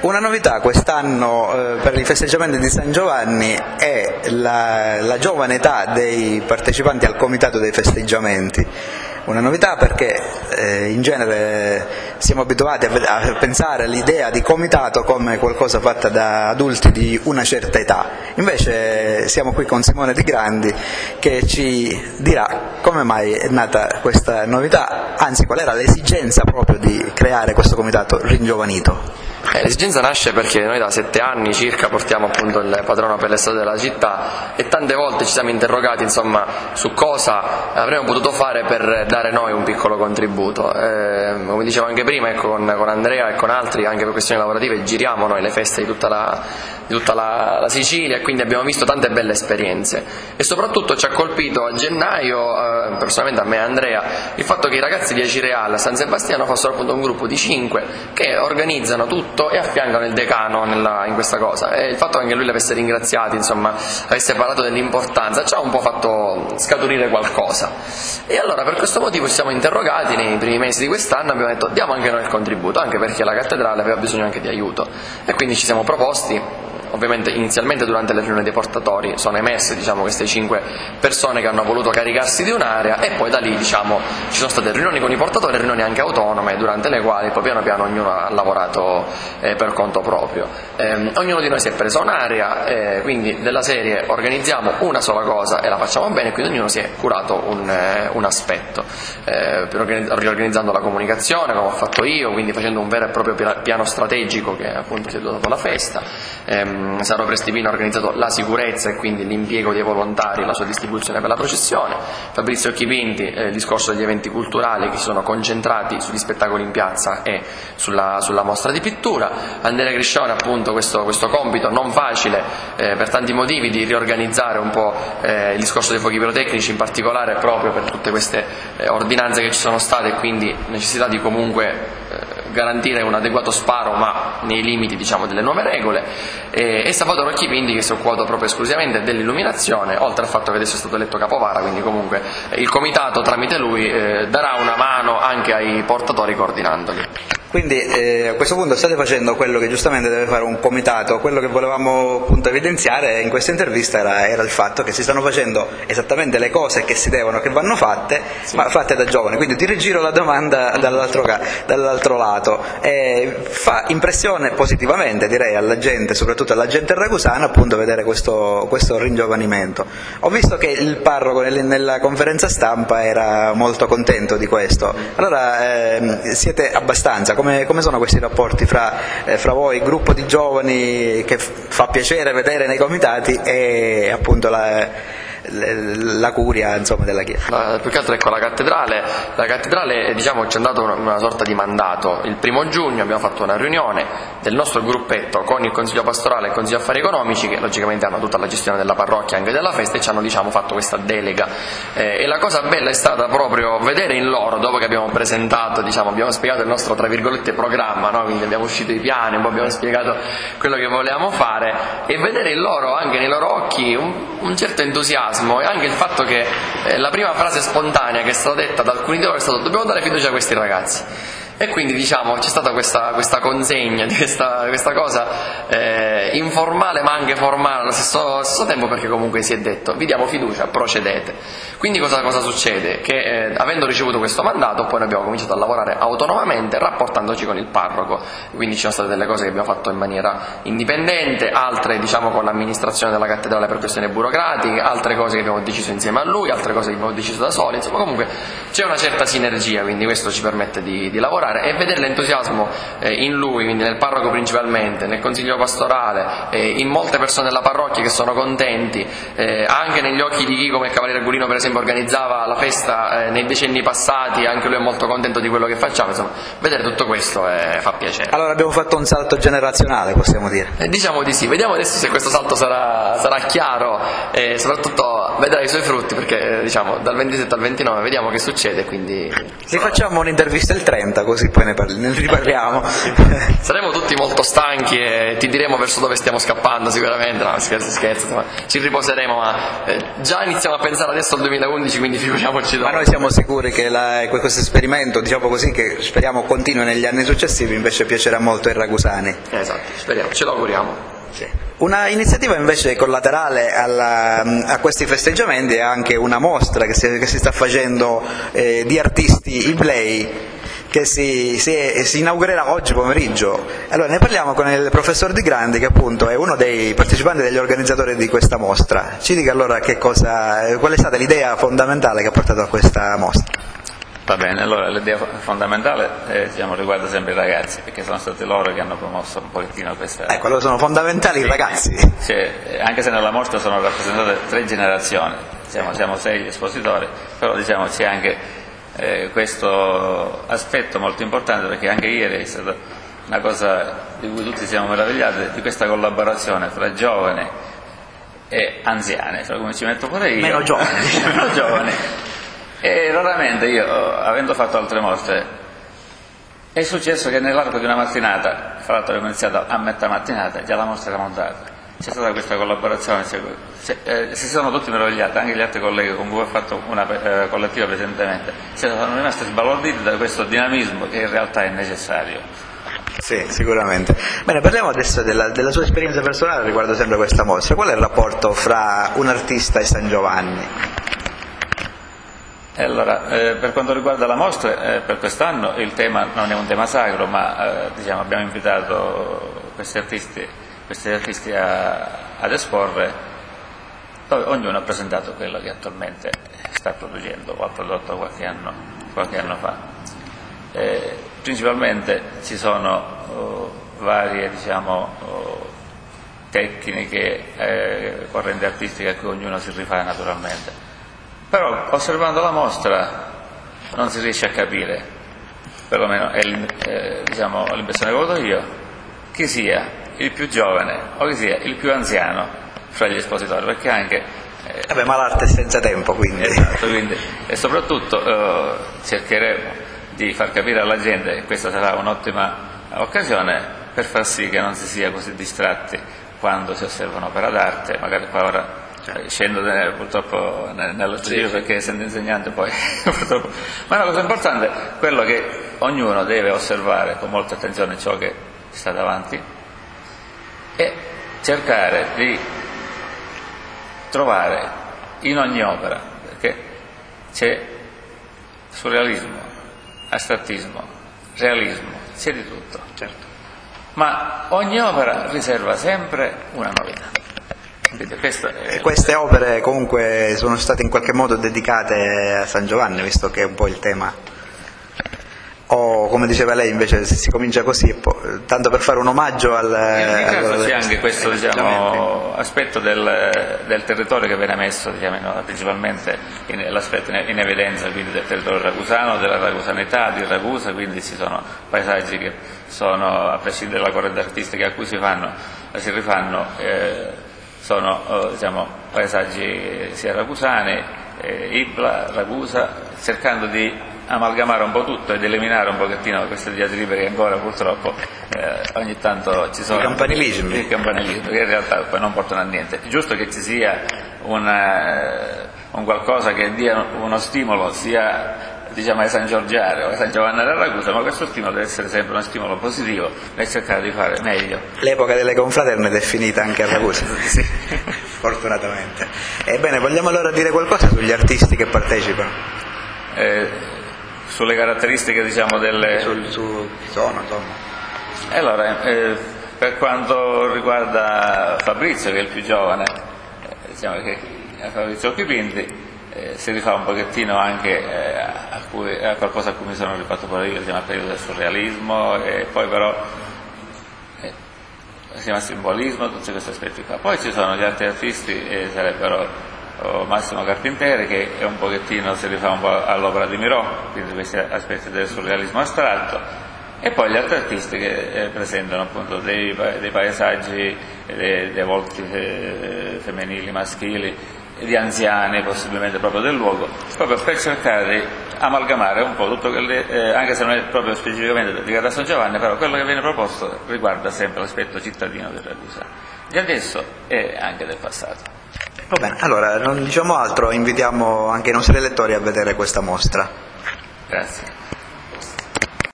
Una novità quest'anno eh, per i festeggiamenti di San Giovanni è la, la giovane età dei partecipanti al comitato dei festeggiamenti. Una novità perché eh, in genere siamo abituati a, a pensare all'idea di comitato come qualcosa fatta da adulti di una certa età. Invece siamo qui con Simone Di Grandi che ci dirà come mai è nata questa novità, anzi qual era l'esigenza proprio di creare questo comitato ringiovanito. Eh, l'esigenza nasce perché noi da sette anni circa portiamo appunto il patrono per l'estate della città e tante volte ci siamo interrogati insomma, su cosa avremmo potuto fare per dare noi un piccolo contributo. Eh, come dicevo anche prima, ecco, con, con, Andrea e con altri, anche per questioni lavorative, giriamo noi le feste di tutta, la, di tutta la, la, Sicilia e quindi abbiamo visto tante belle esperienze. E soprattutto ci ha colpito a gennaio, eh, personalmente a me e Andrea, il fatto che i ragazzi di Acireal a San Sebastiano fossero appunto un gruppo di cinque che organizzano tutto e affiancano il decano nella, in questa cosa. E il fatto che anche lui li avesse ringraziati, insomma, avesse parlato dell'importanza, ci ha un po' fatto scaturire qualcosa. E allora per questo motivo ci siamo interrogati nei primi mesi di quest'anno, abbiamo detto diamo anche noi il contributo, anche perché la cattedrale aveva bisogno anche di aiuto. E quindi ci siamo proposti ovviamente inizialmente durante le riunioni dei portatori sono emerse diciamo, queste cinque persone che hanno voluto caricarsi di un'area e poi da lì diciamo, ci sono state riunioni con i portatori e riunioni anche autonome durante le quali poi piano piano ognuno ha lavorato eh, per conto proprio. Eh, ognuno di noi si è preso un'area, eh, quindi della serie organizziamo una sola cosa e la facciamo bene, quindi ognuno si è curato un, eh, un aspetto, eh, riorganizzando la comunicazione come ho fatto io, quindi facendo un vero e proprio piano strategico che appunto si è dotato alla festa. Ehm, ehm, Saro Prestipino ha organizzato la sicurezza e quindi l'impiego dei volontari e la sua distribuzione per la processione, Fabrizio Chipinti eh, il discorso degli eventi culturali che si sono concentrati sugli spettacoli in piazza e sulla, sulla mostra di pittura, Andrea Griscione appunto questo, questo compito non facile eh, per tanti motivi di riorganizzare un po' eh, il discorso dei fuochi pirotecnici in particolare proprio per tutte queste eh, ordinanze che ci sono state e quindi necessità di comunque eh, garantire un adeguato sparo ma nei limiti diciamo, delle nuove regole e, e Salvatore Occhipindi che si è occupato proprio esclusivamente dell'illuminazione oltre al fatto che adesso è stato eletto capovara quindi comunque il comitato tramite lui eh, darà una mano anche ai portatori coordinandoli. Quindi eh, a questo punto state facendo quello che giustamente deve fare un comitato, quello che volevamo appunto evidenziare in questa intervista era, era, il fatto che si stanno facendo esattamente le cose che si devono, che vanno fatte, sì. ma fatte da giovani. Quindi ti rigiro la domanda dall'altro, dall'altro lato. Eh, fa impressione positivamente direi alla gente, soprattutto alla gente ragusana, appunto vedere questo, questo ringiovanimento. Ho visto che il parroco nella conferenza stampa era molto contento di questo. Allora eh, siete abbastanza come, come sono questi rapporti fra, eh, fra, voi, gruppo di giovani che fa piacere vedere nei comitati e appunto la, la curia insomma, della Chiesa. La, più che altro ecco la cattedrale, la cattedrale diciamo, ci ha dato una, una, sorta di mandato. Il primo giugno abbiamo fatto una riunione del nostro gruppetto con il Consiglio pastorale e il Consiglio affari economici che logicamente hanno tutta la gestione della parrocchia e anche della festa e ci hanno diciamo, fatto questa delega. Eh, e la cosa bella è stata proprio vedere in loro, dopo che abbiamo presentato, diciamo, abbiamo spiegato il nostro programma, no? quindi abbiamo uscito i piani, un po' abbiamo spiegato quello che volevamo fare e vedere in loro, anche nei loro occhi, un, un certo entusiasmo entusiasmo e anche il fatto che eh, la prima frase spontanea che è stata detta da alcuni di loro è stata dobbiamo dare fiducia a questi ragazzi. E quindi diciamo c'è stata questa, questa consegna questa, questa cosa eh, informale ma anche formale allo stesso, stesso, tempo perché comunque si è detto vi diamo fiducia, procedete. Quindi cosa, cosa succede? Che eh, avendo ricevuto questo mandato poi abbiamo cominciato a lavorare autonomamente rapportandoci con il parroco, quindi ci sono state delle cose che abbiamo fatto in maniera indipendente, altre diciamo con l'amministrazione della cattedrale per questioni burocratiche, altre cose che abbiamo deciso insieme a lui, altre cose che abbiamo deciso da soli, insomma comunque c'è una certa sinergia, quindi questo ci permette di, di lavorare lavorare e vedere l'entusiasmo eh, in lui, quindi nel parroco principalmente, nel consiglio pastorale, eh, in molte persone della parrocchia che sono contenti, eh, anche negli occhi di chi come il Cavaliere Gulino per esempio organizzava la festa nei decenni passati, anche lui è molto contento di quello che facciamo, insomma, vedere tutto questo fa piacere. Allora abbiamo fatto un salto generazionale, possiamo dire. Diciamo di sì, vediamo adesso se questo salto sarà, sarà chiaro e soprattutto vedrà i suoi frutti perché diciamo dal 27 al 29 vediamo che succede. Quindi... Rifacciamo un'intervista il 30 così poi ne, parli, ne riparliamo. Saremo tutti molto stanchi e ti diremo verso dove stiamo scappando sicuramente, no scherzo scherzo, ma ci riposeremo, ma eh, già iniziamo a pensare adesso al 2011, quindi figuriamoci dopo. Ma noi siamo sicuri che la, questo esperimento, diciamo così, che speriamo continui negli anni successivi, invece piacerà molto ai ragusani. Esatto, speriamo, ce lo auguriamo. Una iniziativa invece collaterale alla, a questi festeggiamenti è anche una mostra che si, che si sta facendo eh, di artisti Iblei che si, si, si, inaugurerà oggi pomeriggio. Allora ne parliamo con il professor Di Grandi che appunto è uno dei partecipanti e degli organizzatori di questa mostra. Ci dica allora cosa, qual è stata l'idea fondamentale che ha portato a questa mostra. Va bene, allora l'idea fondamentale eh, diciamo, riguarda sempre i ragazzi, perché sono stati loro che hanno promosso un pochettino questa... Ecco, allora sono fondamentali i ragazzi. Cioè, anche se nella mostra sono rappresentate tre generazioni, diciamo, siamo sei espositori, però diciamo, c'è anche eh, questo aspetto molto importante, perché anche ieri è stata una cosa di cui tutti siamo meravigliati, di questa collaborazione fra giovani e anziani, fra come ci metto pure io. Meno giovani. Meno giovani e raramente io, avendo fatto altre mostre, è successo che nell'arco di una mattinata, fra l'altro abbiamo iniziato a metà mattinata, già la mostra era montata. C'è stata questa collaborazione, cioè, eh, si sono tutti meravigliati, anche gli altri colleghi con cui ho fatto una eh, collettiva precedentemente, sono rimasti sbalorditi da questo dinamismo che in realtà è necessario. Sì, sicuramente. Bene, parliamo adesso della, della, sua esperienza personale riguardo sempre questa mostra. Qual è il rapporto fra un artista e San Giovanni? Allora, eh, per quanto riguarda la mostra, eh, per quest'anno il tema non è un tema sacro, ma eh, diciamo, abbiamo invitato questi artisti, questi artisti a, ad esporre, dove ognuno ha presentato quello che attualmente sta producendo o ha prodotto qualche anno, qualche anno fa. Eh, principalmente ci sono oh, varie diciamo, oh, tecniche, eh, correnti artistiche a cui ognuno si rifà naturalmente però osservando la mostra non si riesce a capire, perlomeno è eh, diciamo, l'impressione che ho avuto io, chi sia il più giovane o chi sia il più anziano fra gli espositori, perché anche... Eh, Vabbè, ma l'arte è senza tempo, quindi. Esatto, quindi e soprattutto eh, cercheremo di far capire alla gente che questa sarà un'ottima occasione per far sì che non si sia così distratti quando si osserva un'opera d'arte, magari qua ora cioè, scendo purtroppo nello studio sì, perché essendo insegnante poi purtroppo. Ma una cosa importante è quello che ognuno deve osservare con molta attenzione ciò che sta davanti e cercare di trovare in ogni opera, perché c'è surrealismo, astrattismo, realismo, c'è di tutto, certo. ma ogni opera riserva sempre una novità. Queste opere comunque sono state in qualche modo dedicate a San Giovanni, visto che è un po' il tema. O come diceva lei invece se si comincia così, tanto per fare un omaggio al... Caso c'è anche questo diciamo, aspetto del, del, territorio che viene messo diciamo, principalmente in, l'aspetto in, evidenza quindi del territorio ragusano, della ragusanità di Ragusa, quindi ci sono paesaggi che sono, a prescindere dalla corrente artistica a cui si, fanno, si rifanno, eh, sono eh, diciamo, paesaggi sia ragusani, eh, Ibla, Ragusa, cercando di amalgamare un po' tutto ed eliminare un pochettino queste diatribe che ancora purtroppo eh, ogni tanto ci sono. I campanilismi. Il campanilismo, che in realtà poi non portano a niente. È giusto che ci sia una, eh, un qualcosa che dia uno stimolo sia diciamo ai San Giorgiare o ai San Giovanni della Ragusa, ma questo stimolo deve essere sempre uno stimolo positivo nel cercare di fare meglio. L'epoca delle confraterne è finita anche a Ragusa, sì, fortunatamente. Ebbene, vogliamo allora dire qualcosa sugli artisti che partecipano? Eh, sulle caratteristiche diciamo delle... Sul, su chi sono, insomma. Allora, eh, per quanto riguarda Fabrizio, che è il più giovane, eh, diciamo che Fabrizio Chipinti, eh, si rifà un pochettino anche eh, a, cui, a, qualcosa a cui mi sono rifatto pure io, diciamo, al periodo del surrealismo e poi però eh, si chiama simbolismo, tutti questi aspetti qua. Poi ci sono gli altri artisti, eh, sarebbero oh, Massimo Carpinteri che è un pochettino, si rifà un po' all'opera di Miró, quindi questi aspetti del surrealismo astratto, e poi gli altri artisti che eh, presentano appunto dei, dei paesaggi, dei, dei volti eh, femminili, maschili, di anziani possibilmente proprio del luogo, proprio per cercare di amalgamare un po' tutto quello, eh, anche se non è proprio specificamente di a San Giovanni, però quello che viene proposto riguarda sempre l'aspetto cittadino del Ragusa, di adesso e anche del passato. Va bene, allora non diciamo altro, invitiamo anche i nostri lettori a vedere questa mostra. Grazie.